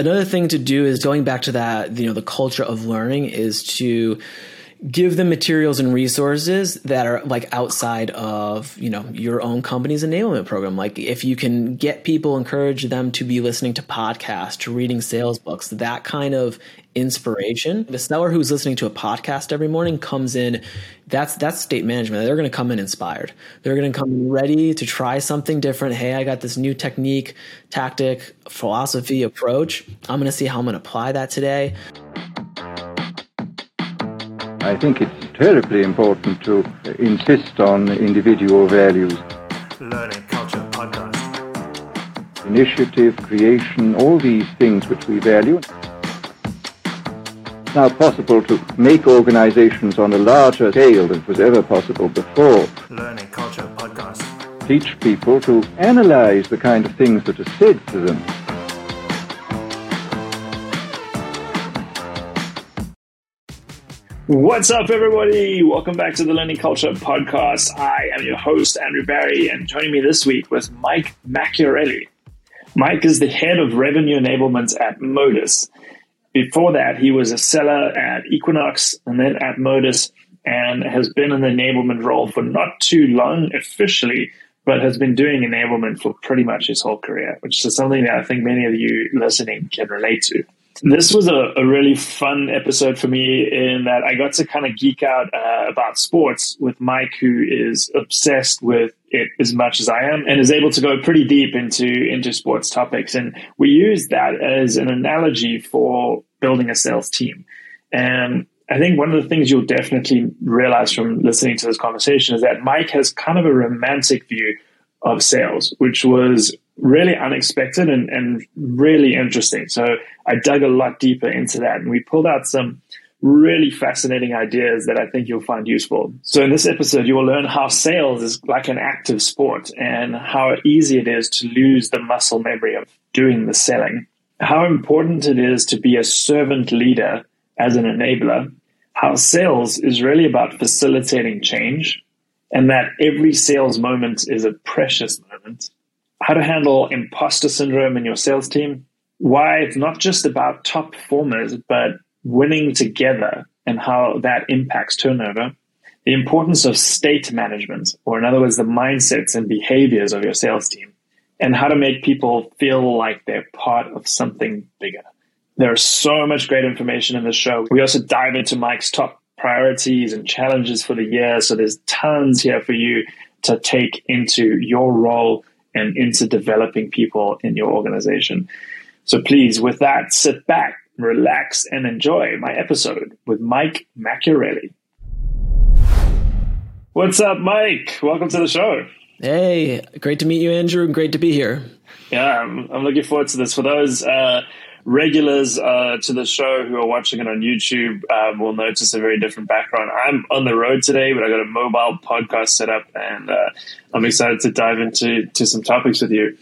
another thing to do is going back to that, you know, the culture of learning is to give them materials and resources that are like outside of you know your own company's enablement program. Like if you can get people encourage them to be listening to podcasts to reading sales books that kind of inspiration. The seller who's listening to a podcast every morning comes in that's that's state management. They're going to come in inspired. They're going to come ready to try something different. Hey i got this new technique tactic philosophy approach. I'm going to see how i'm going to apply that today I think it's terribly important to insist on individual values. Learning Culture Podcast. Initiative, creation, all these things which we value. It's Now possible to make organizations on a larger scale than was ever possible before. Learning Culture Podcast. Teach people to analyze the kind of things that are said to them. What's up, everybody? Welcome back to the Learning Culture Podcast. I am your host, Andrew Barry, and joining me this week was Mike Macchiarelli. Mike is the head of revenue enablement at Modus. Before that, he was a seller at Equinox and then at Modus and has been in the enablement role for not too long officially, but has been doing enablement for pretty much his whole career, which is something that I think many of you listening can relate to. This was a, a, really fun episode for me in that I got to kind of geek out uh, about sports with Mike, who is obsessed with it as much as I am and is able to go pretty deep into, into sports topics. And we use that as an analogy for building a sales team. And I think one of the things you'll definitely realize from listening to this conversation is that Mike has kind of a romantic view of sales, which was really unexpected and, and really interesting. So I dug a lot deeper into that and we pulled out some really fascinating ideas that I think you'll find useful. So in this episode, you will learn how sales is like an active sport and how easy it is to lose the muscle memory of doing the selling, how important it is to be a servant leader as an enabler, how sales is really about facilitating change and that every sales moment is a precious moment how to handle imposter syndrome in your sales team, why it's not just about top performers, but winning together and how that impacts turnover, the importance of state management, or in other words, the mindsets and behaviors of your sales team, and how to make people feel like they're part of something bigger. There's so much great information in the show. We also dive into Mike's top priorities and challenges for the year. So there's tons here for you to take into your role and into developing people in your organization. So please, with that, sit back, relax, and enjoy my episode with Mike Macchiarelli. What's up, Mike? Welcome to the show. Hey, great to meet you, Andrew, and great to be here. Yeah, I'm, I'm looking forward to this. For those uh, regulars uh, to the show who are watching it on YouTube um, will notice a very different background. I'm on the road today, but I got a mobile podcast set up, and uh, I'm excited to dive into to some topics with you,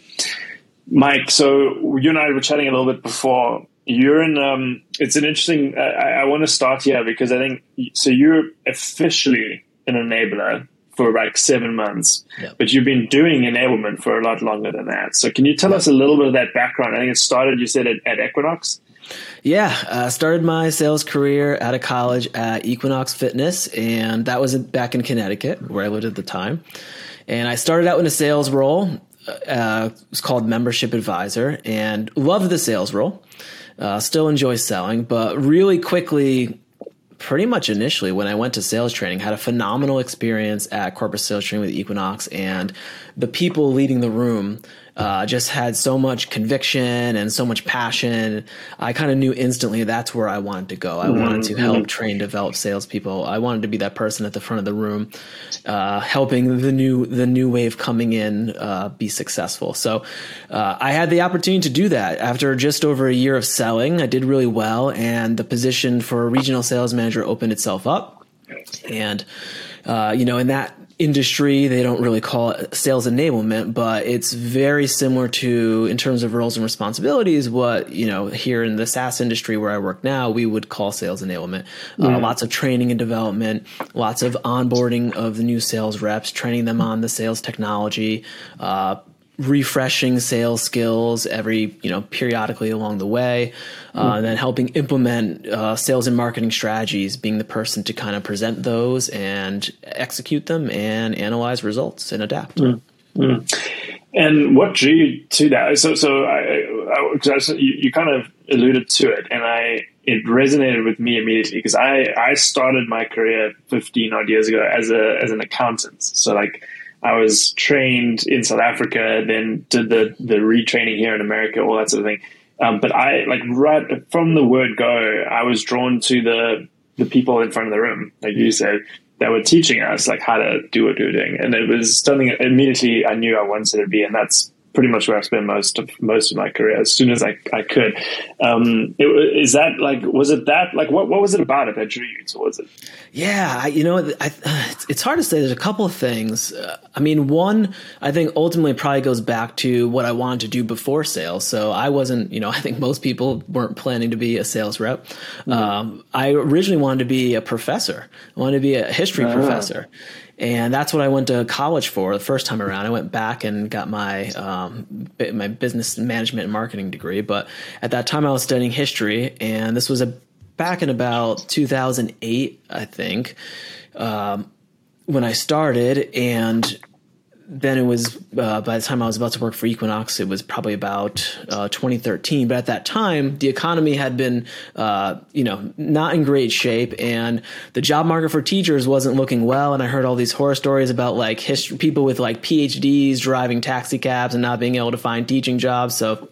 Mike. So you and I were chatting a little bit before. You're in. Um, it's an interesting. I, I want to start here because I think so. You're officially an enabler for like seven months, yep. but you've been doing enablement for a lot longer than that. So can you tell us a little bit of that background? I think it started, you said, at, at Equinox. Yeah, I uh, started my sales career out of college at Equinox Fitness, and that was back in Connecticut, where I lived at the time. And I started out in a sales role. Uh, it's called membership advisor, and loved the sales role. Uh, still enjoy selling, but really quickly pretty much initially when I went to sales training, had a phenomenal experience at corporate sales training with Equinox, and the people leading the room uh, just had so much conviction and so much passion. I kind of knew instantly that's where I wanted to go. I mm-hmm. wanted to help train, develop salespeople. I wanted to be that person at the front of the room, uh, helping the new the new wave coming in uh, be successful. So uh, I had the opportunity to do that after just over a year of selling. I did really well, and the position for a regional sales manager opened itself up. And uh, you know, in that industry. They don't really call it sales enablement, but it's very similar to, in terms of roles and responsibilities, what, you know, here in the SaaS industry where I work now, we would call sales enablement. Uh, lots of training and development, lots of onboarding of the new sales reps, training them on the sales technology, uh, refreshing sales skills every you know periodically along the way uh, and then helping implement uh, sales and marketing strategies being the person to kind of present those and execute them and analyze results and adapt And what drew you to that? So, so I, I, I- you, you kind of alluded to it, and I it resonated with me immediately because I I started my career 15 odd years ago as a as an accountant. So like I was trained in South Africa, then did the the retraining here in America, all that sort of thing. Um, but I like right from the word go, I was drawn to the the people in front of the room, like you said, that were teaching us like how to do what we were doing, and it was something immediately I knew I wanted to be, and that's pretty much where I spent most of most of my career as soon as I, I could. Um, it, is that like was it that like what what was it about it that drew you towards it? Yeah, I, you know, I, it's, hard to say. There's a couple of things. Uh, I mean, one, I think ultimately probably goes back to what I wanted to do before sales. So I wasn't, you know, I think most people weren't planning to be a sales rep. Um, I originally wanted to be a professor. I wanted to be a history professor. And that's what I went to college for the first time around. I went back and got my um, my business management and marketing degree. But at that time, I was studying history, and this was a back in about 2008, I think, um, when I started. And then it was uh, by the time I was about to work for Equinox, it was probably about uh, 2013. But at that time, the economy had been, uh, you know, not in great shape, and the job market for teachers wasn't looking well. And I heard all these horror stories about like history, people with like PhDs driving taxi cabs and not being able to find teaching jobs. So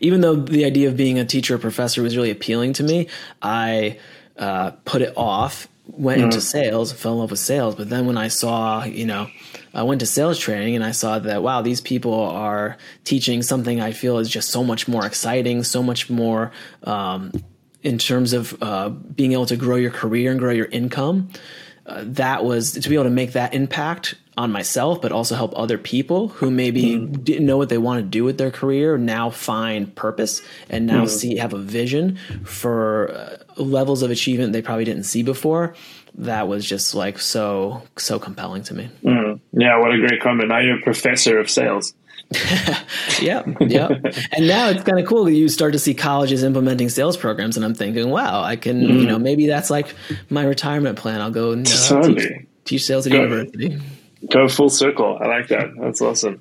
even though the idea of being a teacher or professor was really appealing to me, I uh, put it off. Went into sales, fell in love with sales. But then when I saw, you know, I went to sales training and I saw that wow, these people are teaching something I feel is just so much more exciting, so much more um, in terms of uh, being able to grow your career and grow your income. Uh, that was to be able to make that impact on myself, but also help other people who maybe didn't know what they want to do with their career now find purpose and now see have a vision for uh, levels of achievement they probably didn't see before. That was just like so so compelling to me. Yeah, what a great comment. Now you're a professor of sales. yeah, yeah. And now it's kind of cool that you start to see colleges implementing sales programs, and I'm thinking, wow, I can, you know, maybe that's like my retirement plan. I'll go and uh, teach, teach sales at Go. university. Go full circle. I like that. That's awesome.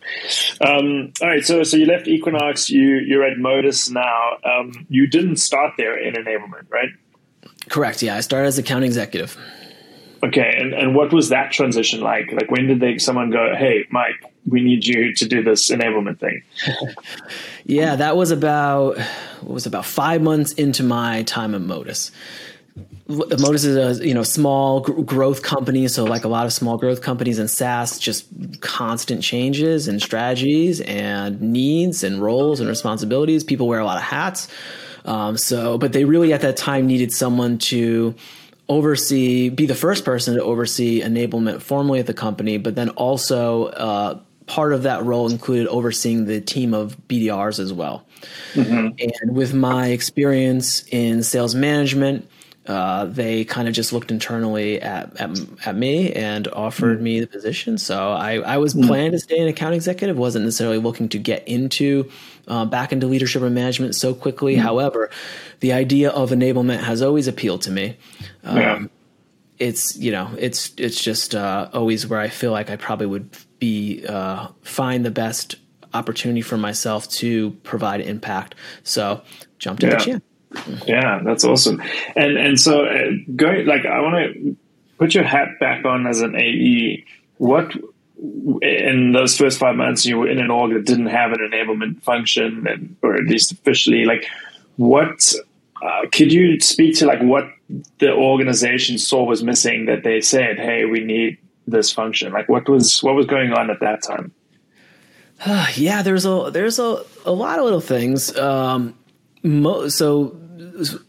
Um, all right, so so you left Equinox. You you're at Modus now. Um, you didn't start there in enablement, right? Correct. Yeah, I started as account executive. Okay, and, and what was that transition like? Like when did they someone go, Hey, Mike, we need you to do this enablement thing? Yeah, that was about was about five months into my time at Modus. Modus is a you know small gr- growth company, so like a lot of small growth companies in SaaS, just constant changes and strategies and needs and roles and responsibilities. People wear a lot of hats, um, so but they really at that time needed someone to oversee, be the first person to oversee enablement formally at the company, but then also uh, part of that role included overseeing the team of BDRs as well. And with my experience in sales management, uh, they kind of just looked internally at, at, at me and offered me the position. So I, I was planning to stay an account executive, wasn't necessarily looking to get into uh, back into leadership and management so quickly. However, the idea of enablement has always appealed to me. Um, Yeah. It's you know it's it's just uh, always where I feel like I probably would be uh, find the best opportunity for myself to provide impact. So jumped at the chance. Yeah, that's awesome. And and so uh, going like I want to put your hat back on as an AE. What in those first five months you were in an org that didn't have an enablement function, and or at least officially, like what uh, could you speak to like what the organization saw was missing that they said, hey, we need this function. Like what was what was going on at that time? yeah, there's a there's a, a lot of little things. Um, mo- so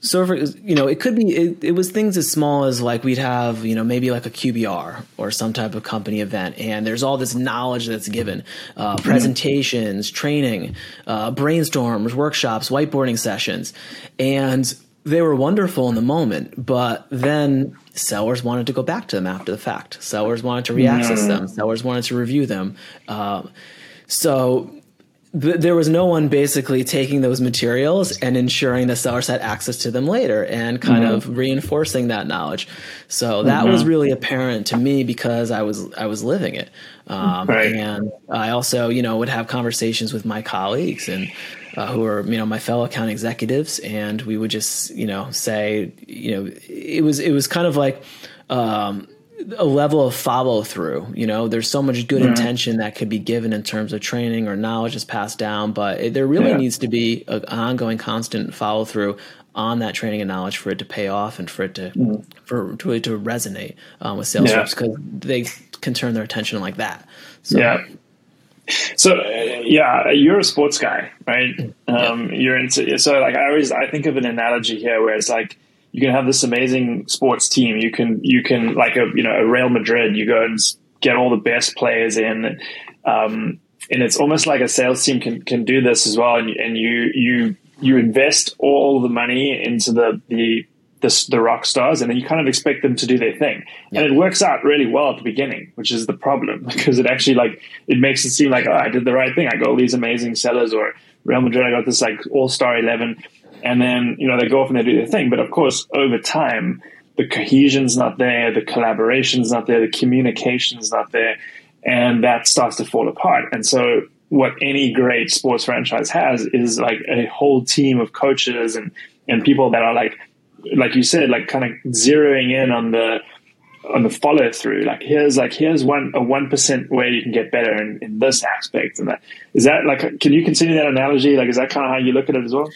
so for, you know, it could be it, it was things as small as like we'd have you know maybe like a QBR or some type of company event, and there's all this knowledge that's given, uh, presentations, training, uh, brainstorms, workshops, whiteboarding sessions, and they were wonderful in the moment, but then sellers wanted to go back to them after the fact. Sellers wanted to reaccess them. Sellers wanted to review them. Uh, so there was no one basically taking those materials and ensuring the sellers had access to them later and kind Mm-hmm. of reinforcing that knowledge. So that was really apparent to me because I was I was living it, um, Right. and I also you know would have conversations with my colleagues and. Uh, who are you know my fellow account executives, and we would just you know say you know it was it was kind of like um, a level of follow through. You know, there's so much good intention that could be given in terms of training or knowledge is passed down, but it, there really Yeah. needs to be a, an ongoing, constant follow through on that training and knowledge for it to pay off and for it to for to, to resonate um, with sales Yeah. reps because they can turn their attention like that. So, Yeah. So uh, yeah, you're a sports guy, right? Um, You're into so like I always I think of an analogy here where it's like you can have this amazing sports team. You can you can like a you know a Real Madrid. You go and get all the best players in, um, and it's almost like a sales team can can do this as well. And, you- and you you you invest all the money into the the the, the rock stars, and then you kind of expect them to do their thing, and it works out really well at the beginning, which is the problem because it actually like it makes it seem like oh, I did the right thing. I got all these amazing sellers, or Real Madrid, I got this like all star eleven, and then you know they go off and they do their thing. But of course, over time, the cohesion's not there, the collaboration's not there, the communication's not there, and that starts to fall apart. And so what any great sports franchise has is like a whole team of coaches and and people that are like like you said like kind of zeroing in on the on the follow through like here's like here's one a one percent way you can get better in, in this aspect and that is that like can you continue that analogy like is that kind of how you look at it as well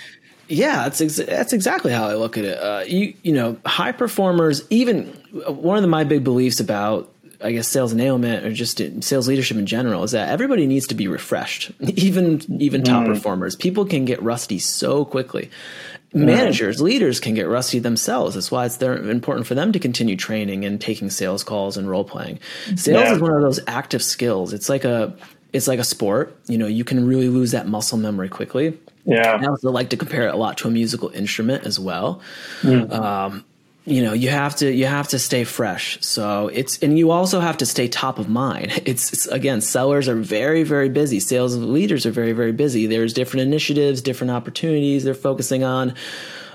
Yeah, that's ex- that's exactly how I look at it. Uh, you you know, high performers. Even uh, one of the, my big beliefs about I guess sales enablement or just uh, sales leadership in general is that everybody needs to be refreshed. Even even top mm-hmm. performers, people can get rusty so quickly. Managers, leaders can get rusty themselves. That's why it's important for them to continue training and taking sales calls and role playing. Mm-hmm. Sales Yeah. is one of those active skills. It's like a it's like a sport. You know, you can really lose that muscle memory quickly. Yeah I also like to compare it a lot to a musical instrument as well. Hmm. Um, you know, you have to you have to stay fresh. So it's and you also have to stay top of mind. It's, it's again, sellers are very very busy. Sales leaders are very very busy. There's different initiatives, different opportunities they're focusing on.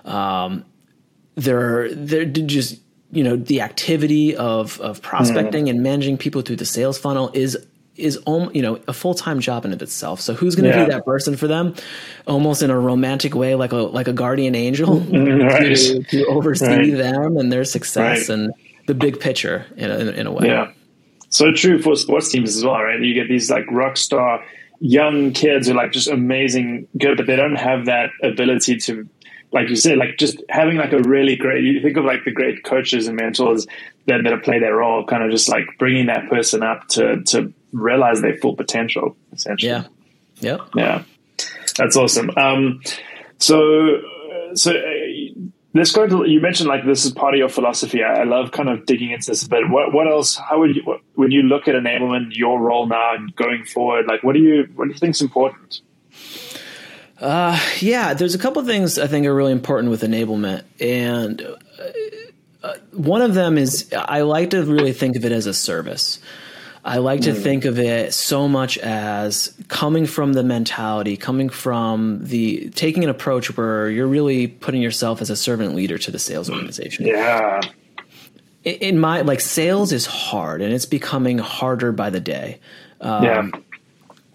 Um, they're they're just you know the activity of of prospecting and managing people through the sales funnel is is you know a full time job in of itself. So who's going to Yeah. be that person for them, almost in a romantic way, like a like a guardian angel right. to, to oversee Right. them and their success Right. and the big picture in a, in a way. Yeah. So true for sports teams as well, right? You get these like rock star young kids who are like just amazing good, but they don't have that ability to, like you said, like just having like a really great, you think of like the great coaches and mentors that, that play their role, kind of just like bringing that person up to, to realize their full potential, essentially. Yeah. Yep. Yeah, that's awesome. Um, so, so uh, let's go to. You mentioned like this is part of your philosophy. I, I love kind of digging into this. But what what else? How would you what, when you look at enablement, your role now and going forward? Like, what do you what do you think is important? Yeah, there's a couple of things I think are really important with enablement, and uh, uh, one of them is I like to really think of it as a service. I like to think of it so much as coming from the mentality, coming from the taking an approach where you're really putting yourself as a servant leader to the sales organization. Yeah, In- In my like sales is hard and it's becoming harder by the day. Um, yeah,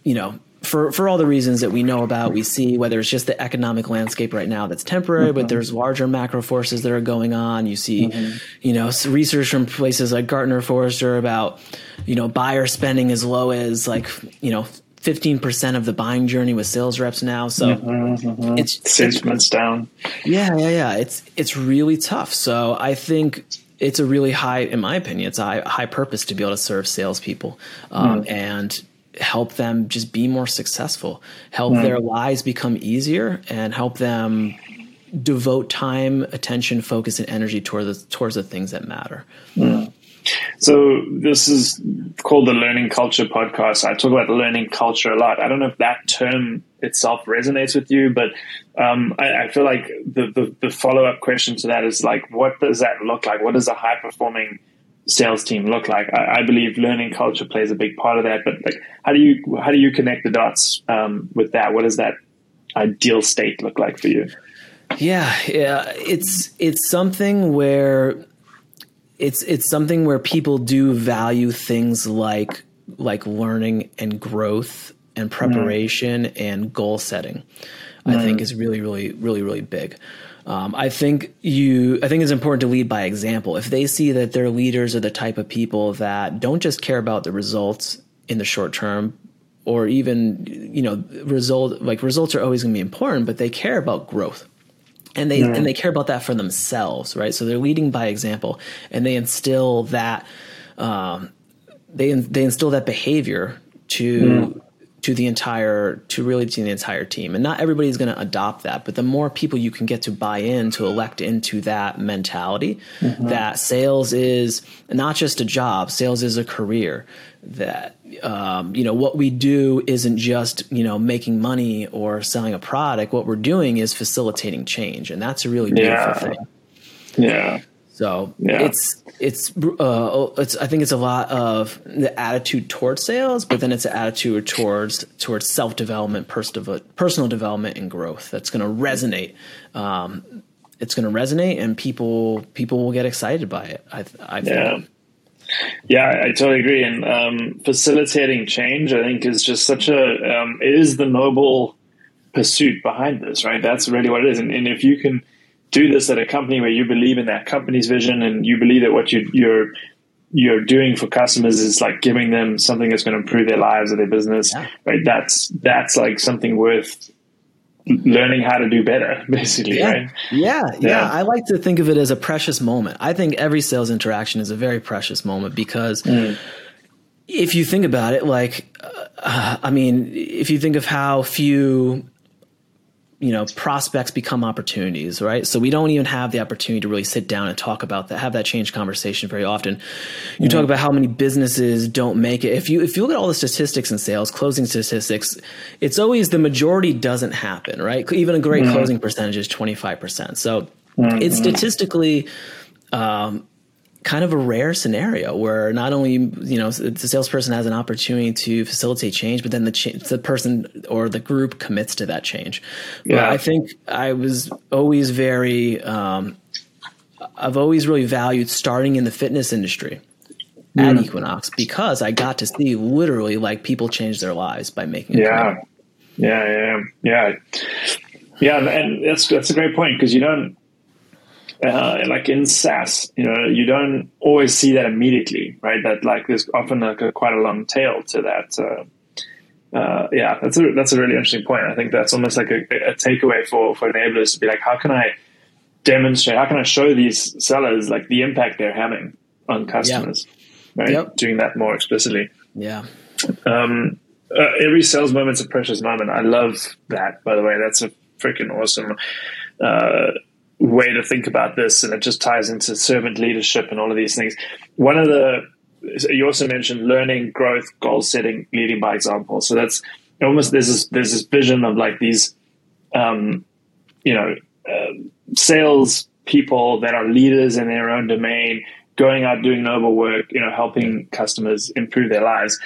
you know, for for all the reasons that we know about, we see whether it's just the economic landscape right now that's temporary, but mm-hmm. there's larger macro forces that are going on. You see, mm-hmm. you know, research from places like Gartner, Forrester about, you know, buyer spending as low as like, you know, fifteen percent of the buying journey with sales reps now. So mm-hmm, it's, it's sentiment's down. yeah, yeah, yeah. It's it's really tough. So I think it's a really high, in my opinion, it's a high, high purpose to be able to serve salespeople um, mm. and help them just be more successful, help their lives become easier, and help them devote time, attention, focus, and energy towards the, towards the things that matter. So this is called the Learning Culture Podcast. I talk about learning culture a lot. I don't know if that term itself resonates with you, but um, I, I feel like the, the, the follow up question to that is like, what does that look like? What does a high performing sales team look like? I, I, believe learning culture plays a big part of that. But like, how do you how do you connect the dots um, with that? What does that ideal state look like for you? Yeah, yeah, it's it's something where it's it's something where people do value things like like learning and growth and preparation mm. and goal setting. Mm. I think is really really really really big. Um, I think you. I think it's important to lead by example. If they see that their leaders are the type of people that don't just care about the results in the short term, or even you know result like results are always going to be important, but they care about growth and they and they care about that for themselves, right? So they're leading by example, and they instill that um, they they instill that behavior to mm. To the entire to really to the entire team, and not everybody's going to adopt that. But the more people you can get to buy in to elect into that mentality, mm-hmm. that sales is not just a job, sales is a career. That um, you know what we do isn't just you know making money or selling a product. What we're doing is facilitating change, and that's a really beautiful yeah. thing. Yeah. So yeah. it's it's uh, it's I think it's a lot of the attitude towards sales, but then it's an attitude towards towards self development, personal development, and growth that's going to resonate. Um, it's going to resonate, and people people will get excited by it. I, I think. Yeah. Yeah, I totally agree. And um, facilitating change, I think, is just such a um, it is the noble pursuit behind this, right? That's really what it is. And, and, if you can do this at a company where you believe in that company's vision and you believe that what you, you're you're doing for customers is like giving them something that's going to improve their lives or their business, yeah. right? That's that's like something worth learning how to do better, basically, yeah. right? Yeah, yeah, yeah. I like to think of it as a precious moment. I think every sales interaction is a very precious moment because mm. if you think about it, like, uh, I mean, if you think of how few you know prospects become opportunities right so we don't even have the opportunity to really sit down and talk about that have that change conversation very often you mm-hmm. talk about how many businesses don't make it if you if you look at all the statistics in sales closing statistics it's always the majority doesn't happen right even a great mm-hmm. closing percentage is 25% so mm-hmm. it's statistically um, kind of a rare scenario where not only you know the salesperson has an opportunity to facilitate change, but then the cha- the person or the group commits to that change. Yeah. But I think I was always very um, I've always really valued starting in the fitness industry at mm. Equinox because I got to see literally like people change their lives by making yeah. yeah, yeah, yeah, yeah, and that's that's a great point because you don't uh, like in SaaS, you know, you don't always see that immediately, right? That like there's often like a, quite a long tail to that. Uh, uh, yeah, that's a that's a really interesting point. I think that's almost like a, a, takeaway for for enablers to be like, how can I demonstrate? How can I show these sellers like the impact they're having on customers? Yeah. Right, yep. doing that more explicitly. Yeah. Um, uh, every sales moment's a precious moment. I love that. By the way, that's a freaking awesome uh, way to think about this, and it just ties into servant leadership and all of these things. One of the you also mentioned learning, growth, goal setting, leading by example. So that's almost there's this there's this vision of like these, um, you know, uh, sales people that are leaders in their own domain, going out doing noble work, you know, helping customers improve their lives,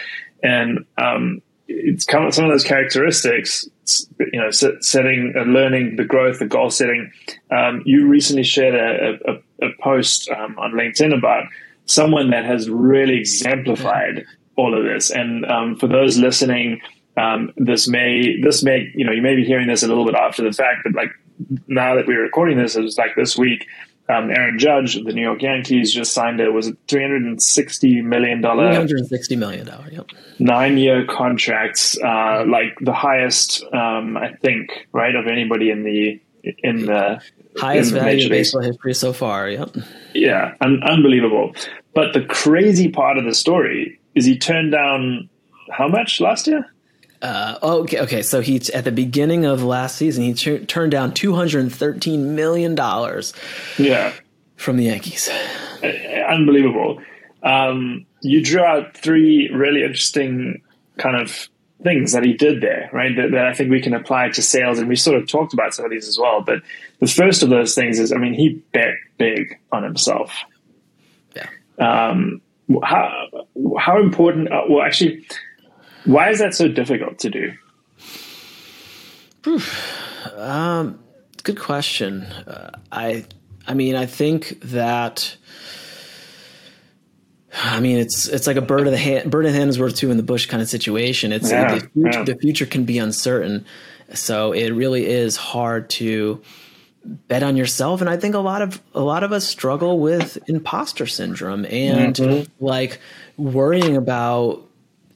and um, it's kind of some of those characteristics you know, setting, uh, learning the growth, the goal setting. Um, you recently shared a, a, a post um, on LinkedIn about someone that has really exemplified all of this. And um, for those listening, um, this may this may you know you may be hearing this a little bit after the fact, but like now that we're recording this, it was like this week um, Aaron Judge of the New York Yankees just signed a was it three hundred and sixty million dollar three hundred and sixty million dollar yep. nine year contracts uh, like the highest um, I think right of anybody in the in the highest in the value of baseball history so far yep. Yeah un- unbelievable. But the crazy part of the story is he turned down how much last year uh, okay, okay. So he at the beginning of last season, he t- turned down two hundred and thirteen million dollars. Yeah, from the Yankees. Uh, unbelievable. Um, you drew out three really interesting kind of things that he did there, right? That, that, I think we can apply to sales, and we sort of talked about some of these as well. But the first of those things is, I mean, he bet big on himself. Yeah. Um, how how important? Uh, well, actually, why is that so difficult to do? Um, good question. Uh, I I mean, I think that. I mean, it's it's like a bird of the hand, bird in the hand is worth two in the bush kind of situation. It's Yeah, the, future, yeah. the future can be uncertain, so it really is hard to bet on yourself. And I think a lot of a lot of us struggle with imposter syndrome and Mm-hmm. like worrying about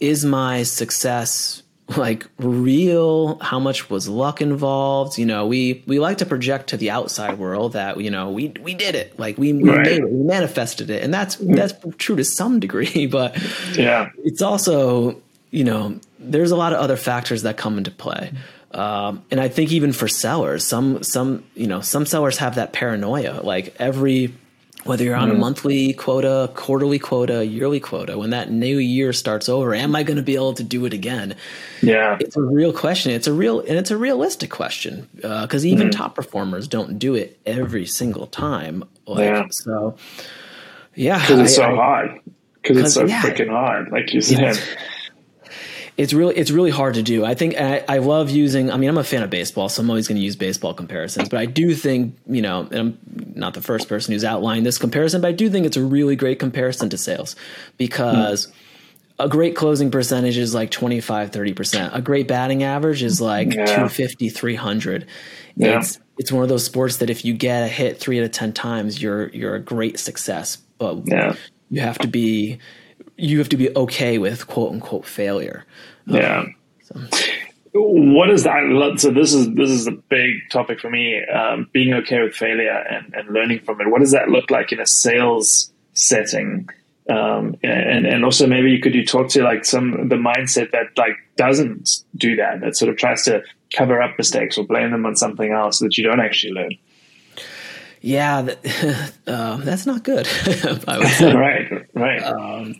is my success like real? How much was luck involved? You know we we like to project to the outside world that you know we we did it. Like we, we Right. made it we manifested it. And that's that's true to some degree but Yeah, it's also you know there's a lot of other factors that come into play. Um, and i think even for sellers some some you know some sellers have that paranoia. Like every whether you're on a mm-hmm. monthly quota quarterly quota yearly quota when that new year starts over am i going to be able to do it again yeah, it's a real question it's a real and it's a realistic question uh, because even mm-hmm. top performers don't do it every single time like Yeah. so yeah because it's so I- hard. Because it's so yeah. freaking hard, like you said. It's really it's really hard to do. I think I, I love using. I mean, I'm a fan of baseball, so I'm always going to use baseball comparisons. But I do think you know, and I'm not the first person who's outlined this comparison, but I do think it's a really great comparison to sales because. Hmm. A great closing percentage is like 25, 30%. A great batting average is like Yeah. 250, 300. Yeah. It's it's one of those sports that if you get a hit 3 out of 10 times, you're you're a great success. But Yeah. you have to be you have to be okay with quote unquote failure. Yeah. What is that? So this is this is a big topic for me. Um, being okay with failure and, and learning from it. What does that look like in a sales setting? Um, and and also maybe you could you talk to like some the mindset that like doesn't do that that sort of tries to cover up mistakes or blame them on something else that you don't actually learn. Yeah, that, uh, that's not good. I would say. right, right.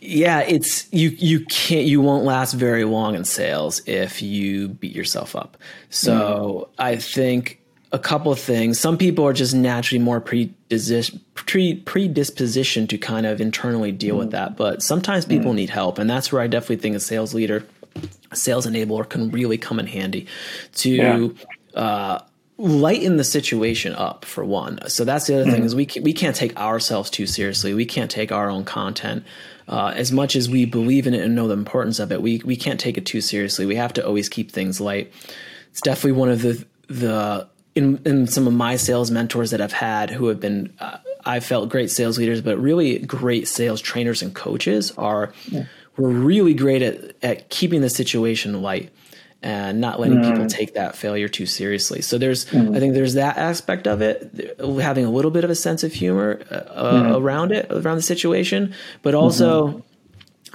Yeah, it's you. You can't. You won't last very long in sales if you beat yourself up. So I think a couple of things. Some people are just naturally more predisposition pre, predispositioned to kind of internally deal with that, but sometimes people need help, and that's where I definitely think a sales leader, a sales enabler, can really come in handy to. Uh, lighten the situation up for one. So that's the other thing is we can, we can't take ourselves too seriously. We can't take our own content uh, as much as we believe in it and know the importance of it. We we can't take it too seriously. We have to always keep things light. It's definitely one of the the in, in some of my sales mentors that I've had who have been uh, I felt great sales leaders, but really great sales trainers and coaches are were really great at at keeping the situation light and not letting people mm. take that failure too seriously. So there's, mm. I think there's that aspect of it, having a little bit of a sense of humor uh, uh mm. around it, around the situation, but also. Mm-hmm.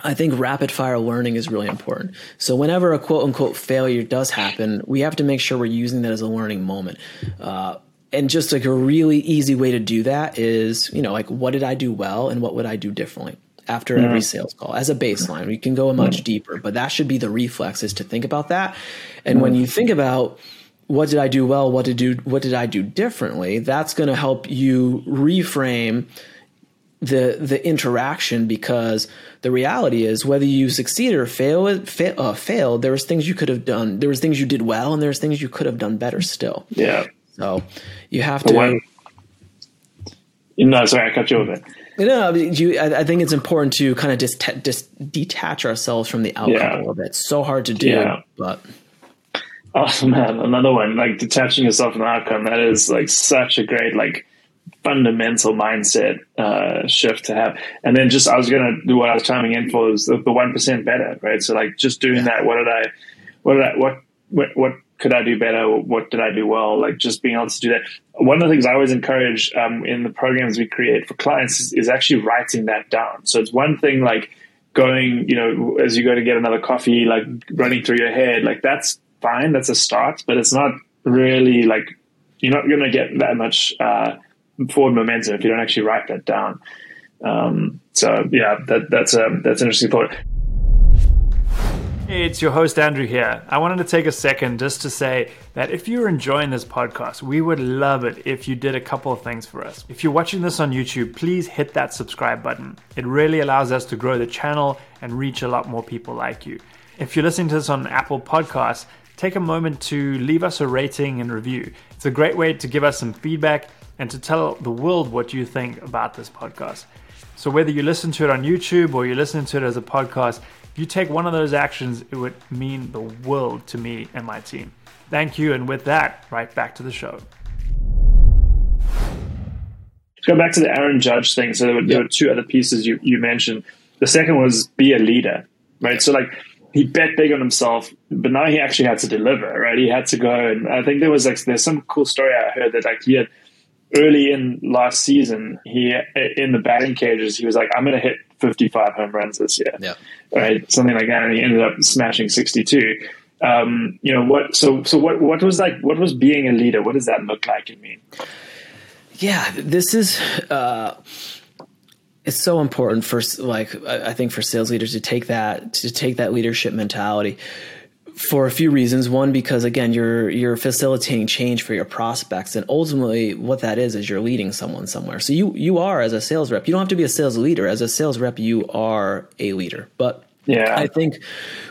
I think rapid fire learning is really important. So whenever a quote unquote failure does happen, we have to make sure we're using that as a learning moment. Uh, and just like a really easy way to do that is, you know, like what did I do well and what would I do differently? After every sales call as a baseline. We can go much deeper, but that should be the reflex is to think about that. And when you think about what did I do well, what did do what did I do differently, that's going to help you reframe the the interaction because the reality is whether you succeed or fail fa- uh, failed there was things you could have done there was things you did well and there's things you could have done better still Yeah. so you have to no, sorry, I cut you off there. you know, you, I, I think it's important to kind of dis, dis, detach ourselves from the outcome Yeah. a little bit. It's so hard to do, Yeah. but Oh man, another one like detaching yourself from the outcome. That is like such a great like fundamental mindset uh, shift to have. And then just I was gonna do what I was chiming in for is the one percent better, right? So like just doing that. What did I? What did I? What what, what could I do better? What did I do well? Like just being able to do that. One of the things I always encourage um, in the programs we create for clients is, is actually writing that down. So it's one thing like going, you know, as you go to get another coffee, like running through your head, like that's fine. That's a start, but it's not really like you're not going to get that much uh, forward momentum if you don't actually write that down. Um, so yeah, that, that's a that's an interesting thought. It's your host Andrew here. I wanted to take a second just to say that if you're enjoying this podcast, we would love it if you did a couple of things for us. If you're watching this on YouTube, please hit that subscribe button. It really allows us to grow the channel and reach a lot more people like you. If you're listening to this on Apple Podcasts, take a moment to leave us a rating and review. It's a great way to give us some feedback and to tell the world what you think about this podcast. So, whether you listen to it on YouTube or you listen to it as a podcast, you take one of those actions, it would mean the world to me and my team. Thank you. And with that, right back to the show. Let's go back to the Aaron Judge thing. So there were, there were two other pieces you, you mentioned. The second was be a leader, right? So like he bet big on himself, but now he actually had to deliver, right? He had to go, and I think there was like there's some cool story I heard that like he had early in last season, he in the batting cages, he was like, "I'm going to hit 55 home runs this year," Yeah. right? Something like that, and he ended up smashing 62. Um, you know what? So so what what was like? What was being a leader? What does that look like in me? Yeah, this is uh, it's so important for like I I think for sales leaders to take that to take that leadership mentality for a few reasons. One, because again, you're you're facilitating change for your prospects, and ultimately, what that is is you're leading someone somewhere. So you you are as a sales rep. You don't have to be a sales leader. As a sales rep, you are a leader. But Yeah. I think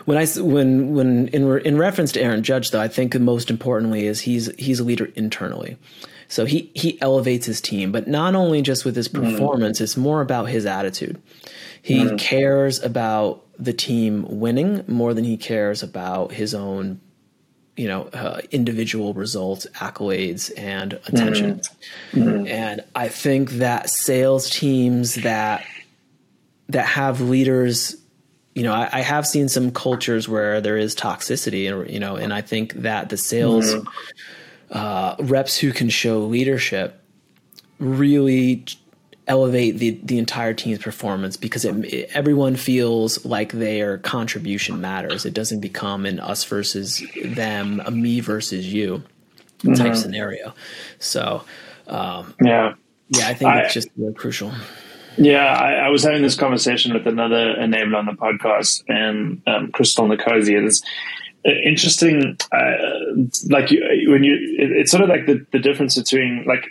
when I when when in in reference to Aaron Judge, though, I think most importantly is he's he's a leader internally. So he he elevates his team, but not only just with his mm-hmm. performance. It's more about his attitude. He mm-hmm. cares about the team winning more than he cares about his own, you know, uh, individual results, accolades, and attention. And I think that sales teams that that have leaders you know, I, I have seen some cultures where there is toxicity, and you know, and I think that the sales uh, reps who can show leadership really elevate the the entire team's performance because it, it- everyone feels like their contribution matters. It doesn't become an us versus them, a me versus you type scenario. So, um, Yeah. yeah, I think I- it's just really crucial. Yeah, I, I was having this conversation with another enabler on the podcast, and um, Crystal Nicosi. It's uh, interesting, uh, like you, when you, it, it's sort of like the, the difference between like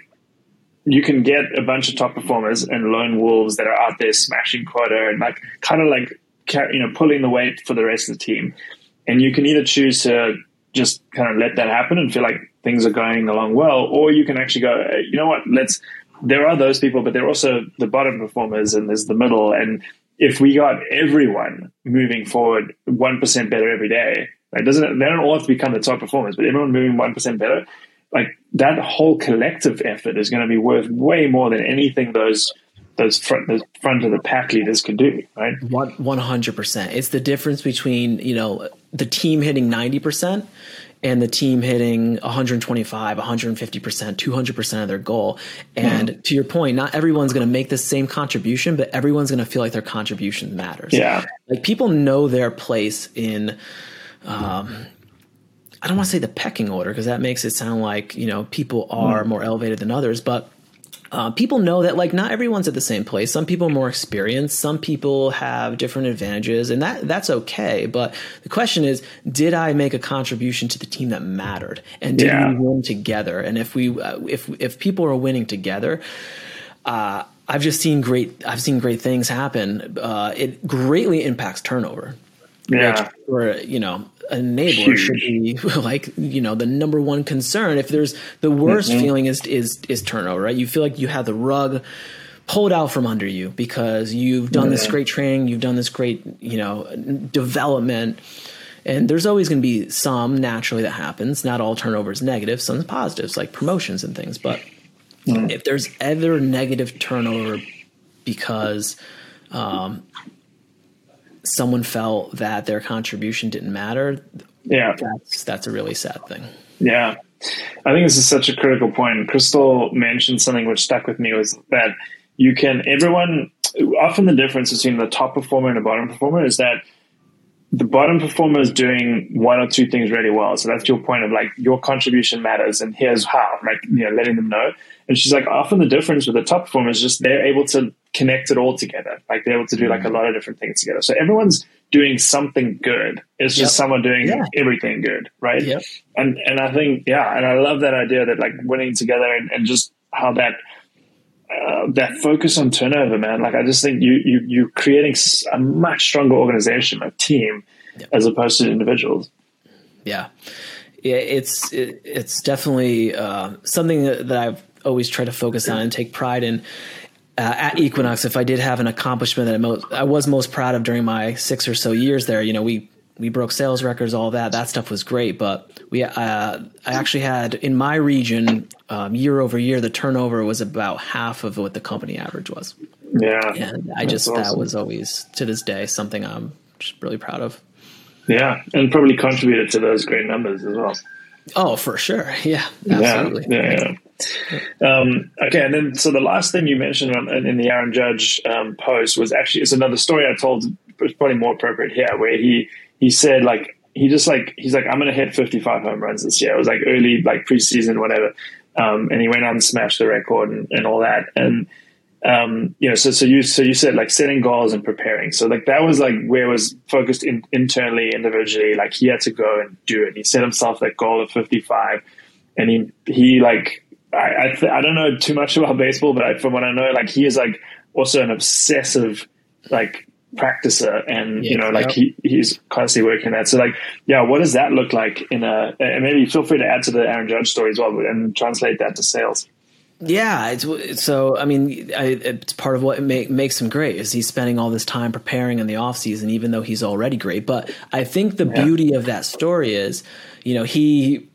you can get a bunch of top performers and lone wolves that are out there smashing quota and like kind of like you know pulling the weight for the rest of the team, and you can either choose to just kind of let that happen and feel like things are going along well, or you can actually go, you know what, let's there are those people, but there are also the bottom performers and there's the middle. And if we got everyone moving forward one percent better every day, like doesn't they don't all have to become the top performers, but everyone moving one percent better, like that whole collective effort is going to be worth way more than anything those those front those front of the pack leaders could do, right? One hundred percent. It's the difference between you know the team hitting ninety percent and the team hitting 125, 150 percent, 200 percent of their goal. And to your point, not everyone's going to make the same contribution, but everyone's going to feel like their contribution matters. Yeah. like people know their place in. Um, I don't want to say the pecking order because that makes it sound like you know people are more elevated than others, but uh, people know that like not everyone's at the same place. Some people are more experienced. Some people have different advantages, and that that's okay. But the question is, did I make a contribution to the team that mattered, and did Yeah. we win together? And if we uh, if if people are winning together, uh, I've just seen great I've seen great things happen. Uh, it greatly impacts turnover Yeah. which or you know an enabler should be like you know the number one concern. If there's the worst feeling is is is turnover right? You feel like you have the rug pulled out from under you because you've done this great training you've done this great you know development. And there's always going to be some naturally that happens. Not all turnover is negative some positives like promotions and things. But if there's ever negative turnover because um, someone felt that their contribution didn't matter, Yeah. that's that's a really sad thing. Yeah. I think this is such a critical point. Crystal mentioned something which stuck with me was that you can, everyone, often the difference between the top performer and the bottom performer is that the bottom performer is doing one or two things really well. So that's your point of like your contribution matters, and here's how, like you know, letting them know. And she's like, often the difference with the top performers is just they're able to connect it all together. Like they're able to do like a lot of different things together. So everyone's doing something good. It's just Yep. someone doing Yeah. everything good, right? Yep. And and I think yeah, and I love that idea that like winning together and, and just how that uh, that focus on turnover, man. Like I just think you you you're creating a much stronger organization, a team, as opposed to individuals. Yeah, yeah, it's it, it's definitely uh, something that, that I've always try to focus on and take pride in. Uh, at Equinox, if I did have an accomplishment that I, most, I was most proud of during my six or so years there, you know, we we broke sales records, all that. That stuff was great, but we uh, I actually had in my region um, year over year the turnover was about half of what the company average was, Yeah, and I just that was always to this day something I'm just really proud of. yeah, and probably contributed to those great numbers as well. Oh, for sure, yeah, absolutely. Yeah, yeah, yeah. Um, okay, and then so the last thing you mentioned on, in the Aaron Judge um, post was actually it's another story I told. It's probably more appropriate here, where he he said like he just like he's like I'm going to hit 55 home runs this year. It was like early like preseason whatever, um, and he went out and smashed the record and, and all that. And um, you know, so so you so you said like setting goals and preparing. So like that was like where it was focused in, internally, individually. Like he had to go and do it. He set himself that goal of 55, and he he like I I, th- I don't know too much about baseball, but I, from what I know, like he is like also an obsessive like practicer, and you know like yep. he he's constantly working that. So like yeah, what does that look like in a? And maybe feel free to add to the Aaron Judge story as well, and translate that to sales. Yeah, it's so. I mean, I, it's part of what make, makes him great is he's spending all this time preparing in the off season, even though he's already great. But I think the beauty of that story is, you know, he.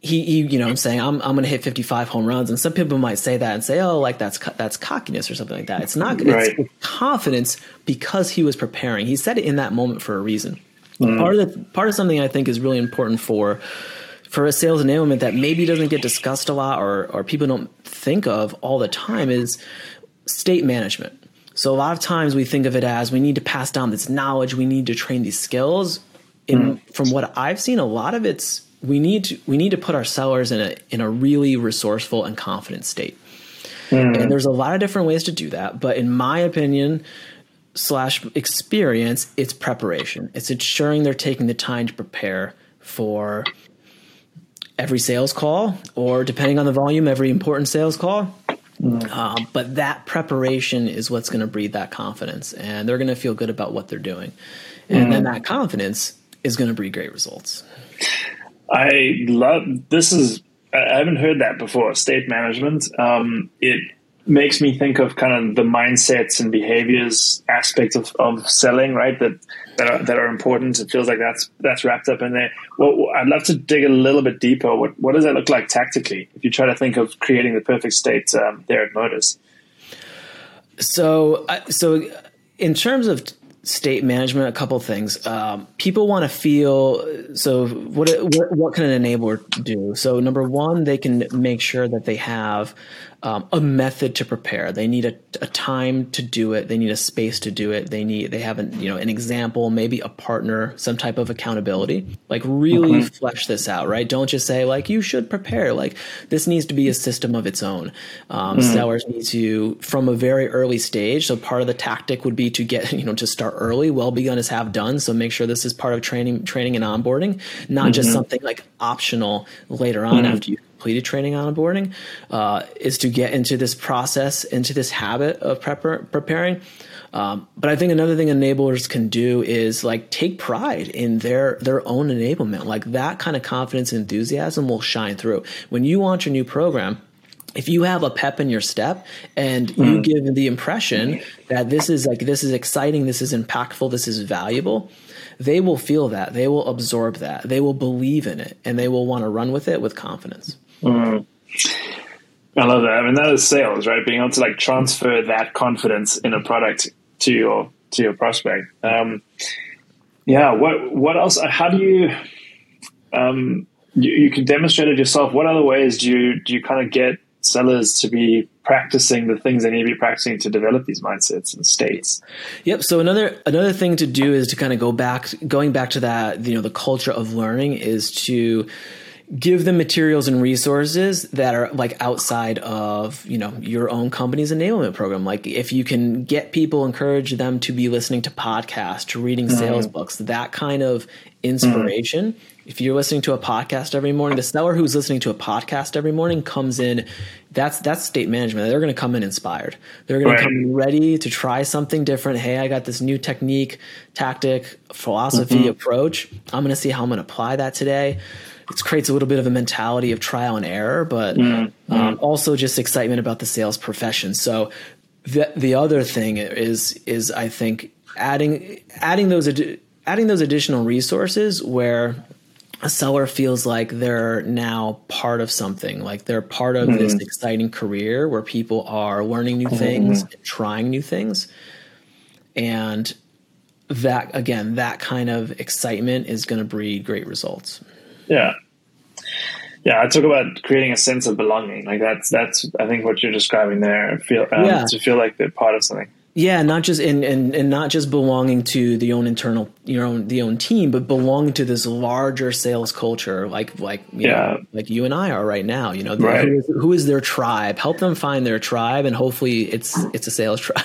He, he, you know, what I'm saying I'm, I'm going to hit 55 home runs, and some people might say that and say, oh, like that's that's cockiness or something like that. It's not. Right. It's confidence because he was preparing. He said it in that moment for a reason. Mm. Part of the part of something I think is really important for for a sales enablement that maybe doesn't get discussed a lot or or people don't think of all the time is state management. So a lot of times we think of it as we need to pass down this knowledge, we need to train these skills. In hmm. from what I've seen, a lot of it's we need to we need to put our sellers in a in a really resourceful and confident state. Hmm. And there's a lot of different ways to do that, but in my opinion, slash experience, it's preparation. It's ensuring they're taking the time to prepare for every sales call, or depending on the volume, every important sales call. Um, but that preparation is what's going to breed that confidence, and they're going to feel good about what they're doing, and then that confidence is going to breed great results. I love this is I haven't heard that before. State management. Um, it makes me think of kind of the mindsets and behaviors aspects of, of selling, right? That that are, that are important. It feels like that's that's wrapped up in there. Well, I'd love to dig a little bit deeper. What what does that look like tactically? If you try to think of creating the perfect state um, there at Modus. So, so in terms of state management, a couple things. Um, people want to feel. So, what, what what can an enabler do? So, number one, they can make sure that they have um, a method to prepare. They need a, a time to do it. They need a space to do it. They need they have an, you know an example, maybe a partner, some type of accountability. Like really flesh this out, right? Don't just say like you should prepare. Like this needs to be a system of its own. Um, Sellers need to from a very early stage. So part of the tactic would be to get you know to start early. Well begun is half done. So make sure this is part of training, training and onboarding, not just something like optional later on after you completed training and onboarding. Uh, is to get into this process, into this habit of prepar- preparing. Um, but I think another thing enablers can do is like take pride in their their own enablement. Like that kind of confidence and enthusiasm will shine through when you launch a new program if you have a pep in your step and you give the impression that this is like this is exciting this is impactful this is valuable they will feel that they will absorb that they will believe in it and they will want to run with it with confidence I love that. I mean, that is sales, right? Being able to like transfer that confidence in a product to your to your prospect. Um, yeah. What what else? How do you? Um, you, you can demonstrate it yourself. What other ways do you do you kind of get sellers to be practicing the things they need to be practicing to develop these mindsets and states? Yep. So another another thing to do is to kind of go back, going back to that, you know, the culture of learning is to give them materials and resources that are like outside of you know your own company's enablement program. Like if you can get people encourage them to be listening to podcasts to reading mm-hmm. sales books that kind of inspiration mm-hmm. if you're listening to a podcast every morning the seller who's listening to a podcast every morning comes in that's that's state management. They're going to come in inspired. They're going Right. to come in ready to try something different. Hey i got this new technique tactic philosophy mm-hmm. approach. I'm going to see how i'm going to apply that today it creates a little bit of a mentality of trial and error, but mm-hmm. um, mm-hmm. also just excitement about the sales profession. So the the other thing is is I think adding adding those addi- adding those additional resources where a seller feels like they're now part of something, like they're part of this mm-hmm. exciting career where people are learning new things, and trying new things, and that again, that kind of excitement is going to breed great results. Yeah. Yeah, I talk about creating a sense of belonging. Like that's that's I think what you're describing there. Feel um, Yeah. to feel like they're part of something. Yeah, not just and, and and not just belonging to the own internal your own the own team, but belonging to this larger sales culture, like like you Yeah. know, like you and I are right now. You know, Right. who, is, who is their tribe? Help them find their tribe, and hopefully it's it's a sales tribe.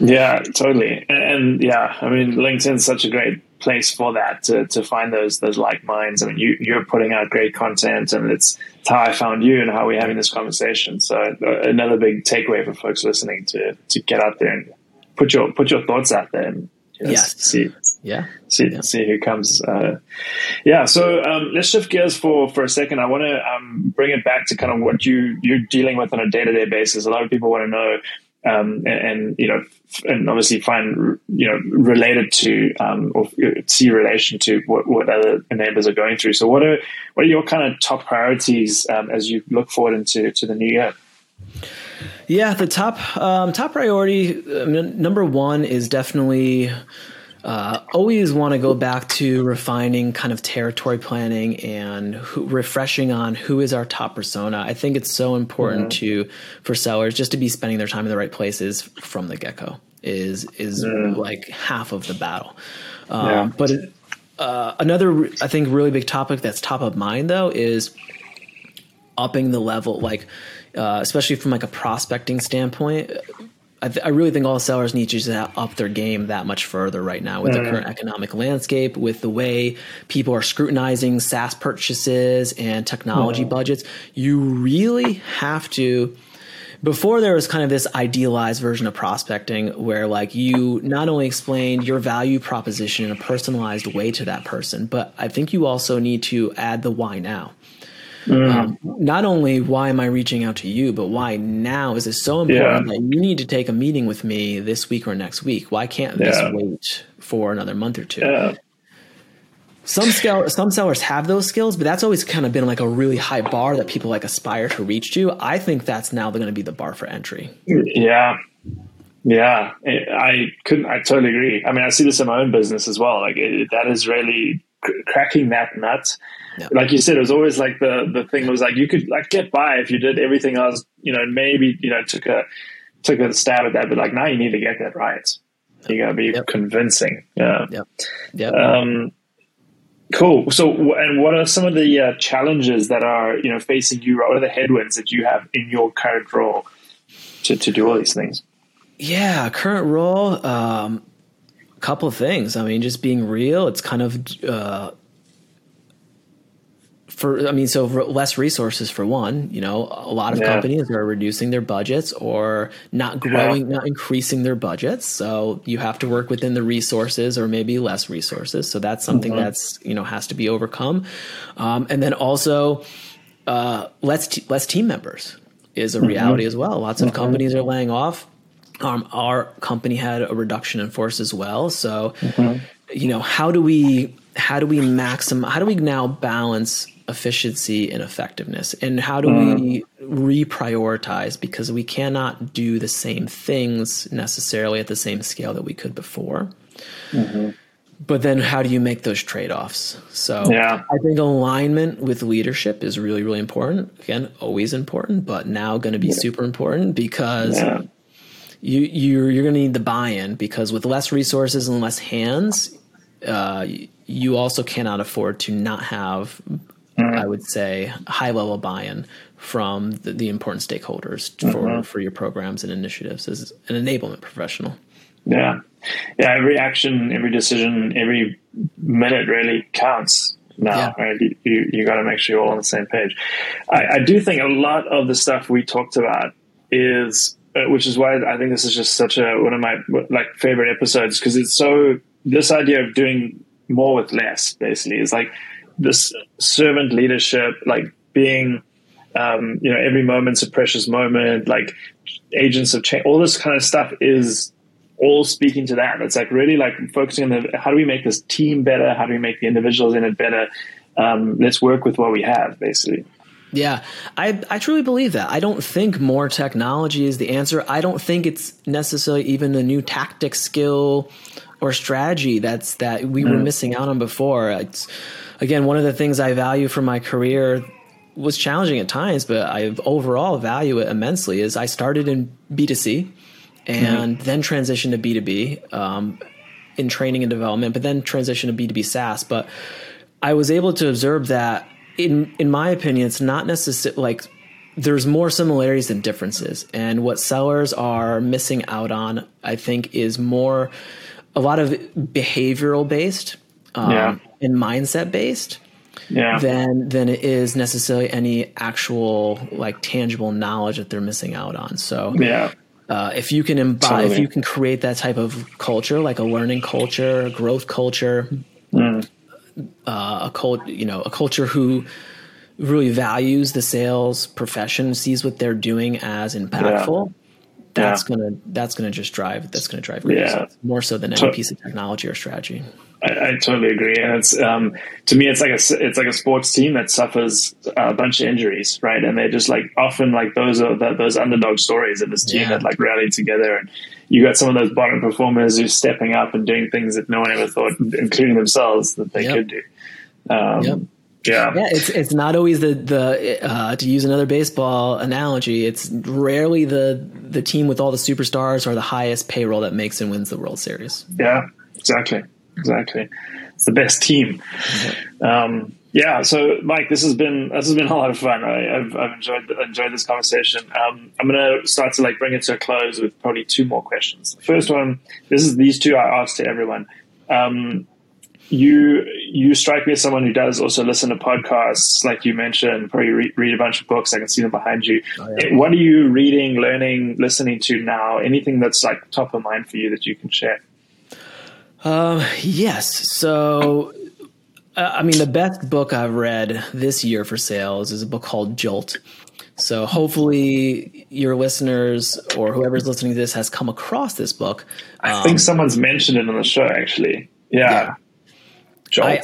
Yeah, totally. And, and yeah, I mean, LinkedIn's such a great place for that to, to find those those like minds. I mean, you you're putting out great content, and it's, it's how I found you and how we're having this conversation. So uh, another big takeaway for folks listening to to get out there and put your put your thoughts out there and you know, Yes. see Yeah, see see who comes. Uh, yeah, so um, let's shift gears for for a second. I want to um, bring it back to kind of what you you're dealing with on a day to day basis. A lot of people want to know. Um, and, and you know, and obviously find you know related to um, or see relation to what, what other enablers are going through. So, what are what are your kind of top priorities um, as you look forward into to the new year? yeah. The top um, top priority um, number one is definitely uh, always want to go back to refining kind of territory planning and who, refreshing on who is our top persona. I think it's so important to for sellers just to be spending their time in the right places from the get go is is like half of the battle. Um, Yeah. But it, uh, another I think really big topic that's top of mind though is upping the level, like uh, especially from like a prospecting standpoint. I, th- I really think all sellers need to just up their game that much further right now with the mm. current economic landscape, with the way people are scrutinizing SaaS purchases and technology mm. budgets. You really have to. Before there was kind of this idealized version of prospecting where like you not only explained your value proposition in a personalized way to that person, but I think you also need to add the why now um, not only why am I reaching out to you, but why now is it so important Yeah. that you need to take a meeting with me this week or next week? Why can't this wait for another month or two? Yeah. Some scale, some sellers have those skills, but that's always kind of been like a really high bar that people like aspire to reach to. I think that's now going to be the bar for entry. Yeah. Yeah. I couldn't, I totally agree. I mean, I see this in my own business as well. Like it, that is really cr- cracking that nut. Yeah. Like you said, it was always like the, the thing was like, you could like get by if you did everything else, you know, maybe, you know, took a, took a stab at that, but like now you need to get that right. You gotta be Yep. convincing. Yeah. Yeah. Yep. Um, cool. So, and what are some of the uh, challenges that are you know facing you? What are the headwinds that you have in your current role to, to do all these things? Yeah, current role. Um, a couple of things. I mean, just being real. It's kind of uh, for. I mean, so for less resources for one. You know, a lot of Yeah. companies are reducing their budgets or not growing, not increasing their budgets. So you have to work within the resources or maybe less resources. So that's something that's you know has to be overcome. Um, and then also uh, less t- less team members is a reality as well. Lots of companies are laying off. Um, our company had a reduction in force as well. So, you know, how do we how do we maximize? How do we now balance efficiency and effectiveness? And how do we reprioritize? Because we cannot do the same things necessarily at the same scale that we could before. but then how do you make those trade-offs so Yeah. i think alignment with leadership is really really important again always important but now going to be super important because Yeah. you you're, you're going to need the buy-in because with less resources and less hands uh, you also cannot afford to not have i would say high level buy-in from the, the important stakeholders for, for your programs and initiatives as an enablement professional Yeah. Yeah. Every action, every decision, every minute really counts now, Yeah. right? You, you, you got to make sure you're all on the same page. I, I do think a lot of the stuff we talked about is, uh, which is why I think this is just such a, one of my like favorite episodes because it's so, this idea of doing more with less basically is like this servant leadership, like being, um, you know, every moment's a precious moment, like agents of change, all this kind of stuff is all speaking to that. It's like really like focusing on the how do we make this team better? How do we make the individuals in it better? Um, let's work with what we have, basically. Yeah, I, I truly believe that. I don't think more technology is the answer. I don't think it's necessarily even a new tactic, skill, or strategy that's that we were missing out on before. It's again one of the things I value from my career was challenging at times, but I overall value it immensely. Is I started in B two C and then transitioned to B two B um, in training and development, but then transitioned to B two B SaaS. But I was able to observe that in in my opinion, it's not necessarily like there's more similarities than differences. And what sellers are missing out on, I think, is more a lot of behavioral based um, Yeah. and mindset based Yeah, than than it is necessarily any actual like tangible knowledge that they're missing out on. So yeah, uh, if you can embody, if you can create that type of culture, like a learning culture, a growth culture, uh, a cult, you know, a culture who really values the sales profession, sees what they're doing as impactful. That's Yeah. gonna that's gonna just drive that's gonna drive Yeah. results more so than any piece of technology or strategy. I, I totally agree. And it's um, to me, it's like a it's like a sports team that suffers a bunch of injuries, right? And they're just like often like those are the, those underdog stories of this team Yeah. that like rallied together. And you got some of those bottom performers who's stepping up and doing things that no one ever thought, including themselves, that they Yep. could do. Um, Yep. Yeah. Yeah, it's it's not always the the uh, to use another baseball analogy. It's rarely the the team with all the superstars or the highest payroll that makes and wins the World Series. Yeah, exactly, exactly. It's the best team. Um, yeah. So, Mike, this has been this has been a lot of fun. I, I've, I've enjoyed enjoyed this conversation. Um, I'm going to start to like bring it to a close with probably two more questions. The first one. This is these two I asked to everyone. Um, you you strike me as someone who does also listen to podcasts, like you mentioned. Probably re- read a bunch of books. I can see them behind you. What are you reading, learning, listening to now? Anything that's like top of mind for you that you can share? Yes. So, uh, I mean, the best book I've read this year for sales is a book called Jolt. So, hopefully, your listeners or whoever's listening to this has come across this book. I think someone's mentioned it on the show, actually. Yeah. Yeah.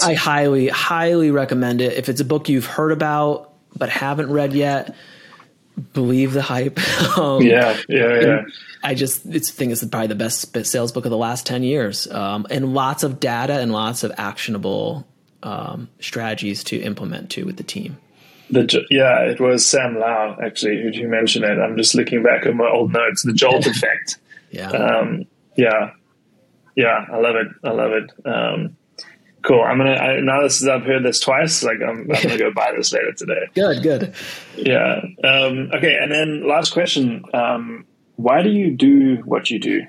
I, I highly, highly recommend it. If it's a book you've heard about but haven't read yet, believe the hype. um, yeah, yeah, yeah. I just it's think it's probably the best sales book of the last ten years, um, and lots of data and lots of actionable um, strategies to implement too with the team. The, yeah, it was Sam Lau, actually, who you mentioned it. I'm just looking back at my old notes. The Jolt effect. Yeah, Um, yeah. Yeah, I love it. I love it. Um, cool. I'm going to, now this is, I've heard this twice. Like, I'm, I'm going to go buy this later today. good, good. Yeah. Um, okay. And then last question. Um, why do you do what you do?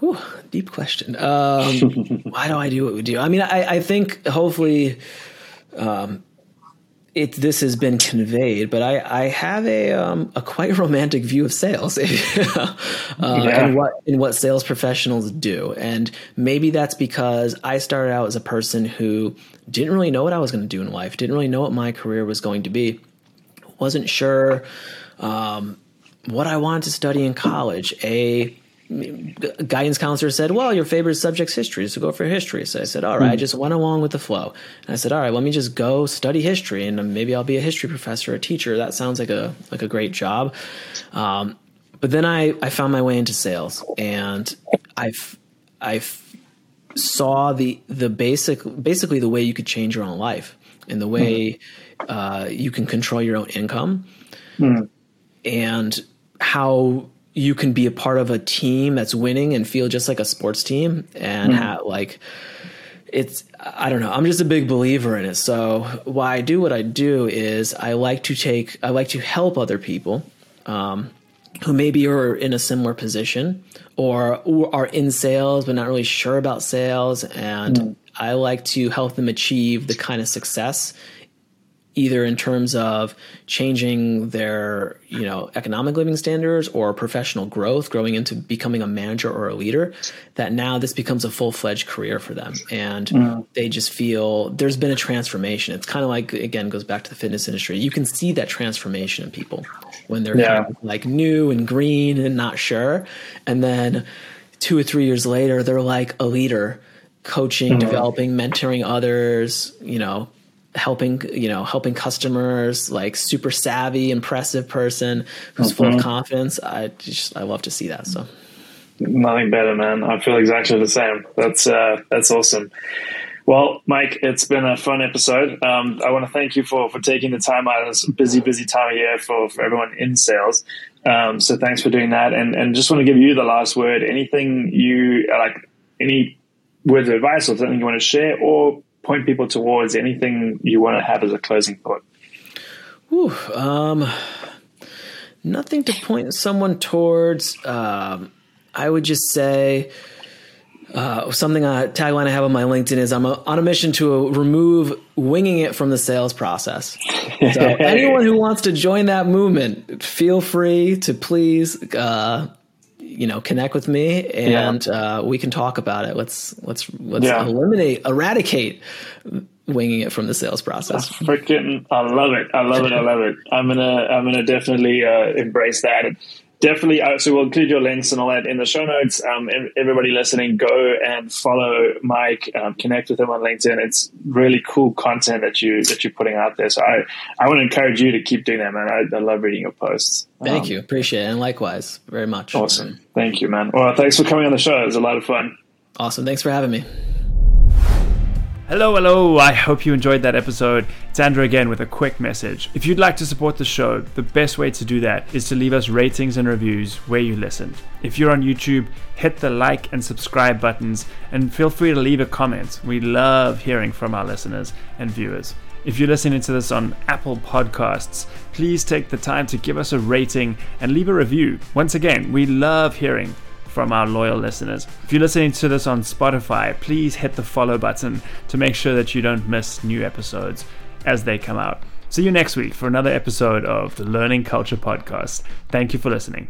Whew, deep question. Um, why do I do what we do? I mean, I, I think hopefully um, it this has been conveyed, but I, I have a um, a quite romantic view of sales uh, Yeah. and what in what sales professionals do, and maybe that's because I started out as a person who didn't really know what I was going to do in life, didn't really know what my career was going to be, wasn't sure um, what I wanted to study in college. A guidance counselor said, "Well, your favorite subject's history, so go for history." So I said, "All right." I just went along with the flow, and I said, "All right, let me just go study history, and maybe I'll be a history professor, a teacher. That sounds like a like a great job." Um, but then I I found my way into sales, and I've I've saw the the basic basically the way you could change your own life and the way uh, you can control your own income and how you can be a part of a team that's winning and feel just like a sports team and have like it's I don't know. I'm just a big believer in it. So why I do what I do is I like to take I like to help other people um, who maybe are in a similar position or, or are in sales but not really sure about sales, and I like to help them achieve the kind of success either in terms of changing their you know economic living standards or professional growth growing into becoming a manager or a leader that now this becomes a full-fledged career for them. And mm-hmm. they just feel there's been a transformation. It's kind of like again goes back to the fitness industry. You can see that transformation in people when they're Yeah. kind of like new and green and not sure. And then two or three years later they're like a leader coaching mm-hmm. developing mentoring others you know helping you know helping customers like super savvy impressive person who's full of confidence i just i love to see that so Nothing better, man. I feel exactly the same. That's uh, that's awesome. Well, Mike, it's been a fun episode. Um, I want to thank you for for taking the time out of this busy, busy time of year for for everyone in sales. Um, so thanks for doing that, and and just want to give you the last word. Anything you like, any words of advice or something you want to share, or point people towards anything you want to have as a closing thought. Whew, um nothing to point someone towards um i would just say uh, something uh, tagline I have on my LinkedIn is I'm a, on a mission to remove winging it from the sales process. So anyone who wants to join that movement, feel free to please, uh, you know, connect with me and uh, we can talk about it. Let's let's let's Yeah. eliminate, eradicate winging it from the sales process. freaking i love it i love it i love it i'm gonna i'm gonna definitely uh, embrace that and definitely uh, so we'll include your links and all that in the show notes. Um, everybody listening go and follow mike um, connect with him on linkedin. It's really cool content that you that you're putting out there. So i i want to encourage you to keep doing that man. I, I love reading your posts. Thank Um, you, appreciate it, and likewise, very much. awesome. Thank you man. Well thanks for coming on the show. It was a lot of fun. Awesome. Thanks for having me. Hello, hello. I hope you enjoyed that episode. It's Andrew again with a quick message. If you'd like to support the show, the best way to do that is to leave us ratings and reviews where you listened. If you're on YouTube, hit the like and subscribe buttons and feel free to leave a comment. We love hearing from our listeners and viewers. If you're listening to this on Apple Podcasts, please take the time to give us a rating and leave a review. Once again, we love hearing from our loyal listeners. If you're listening to this on Spotify, please hit the follow button to make sure that you don't miss new episodes as they come out. See you next week for another episode of the Learning Culture Podcast. Thank you for listening.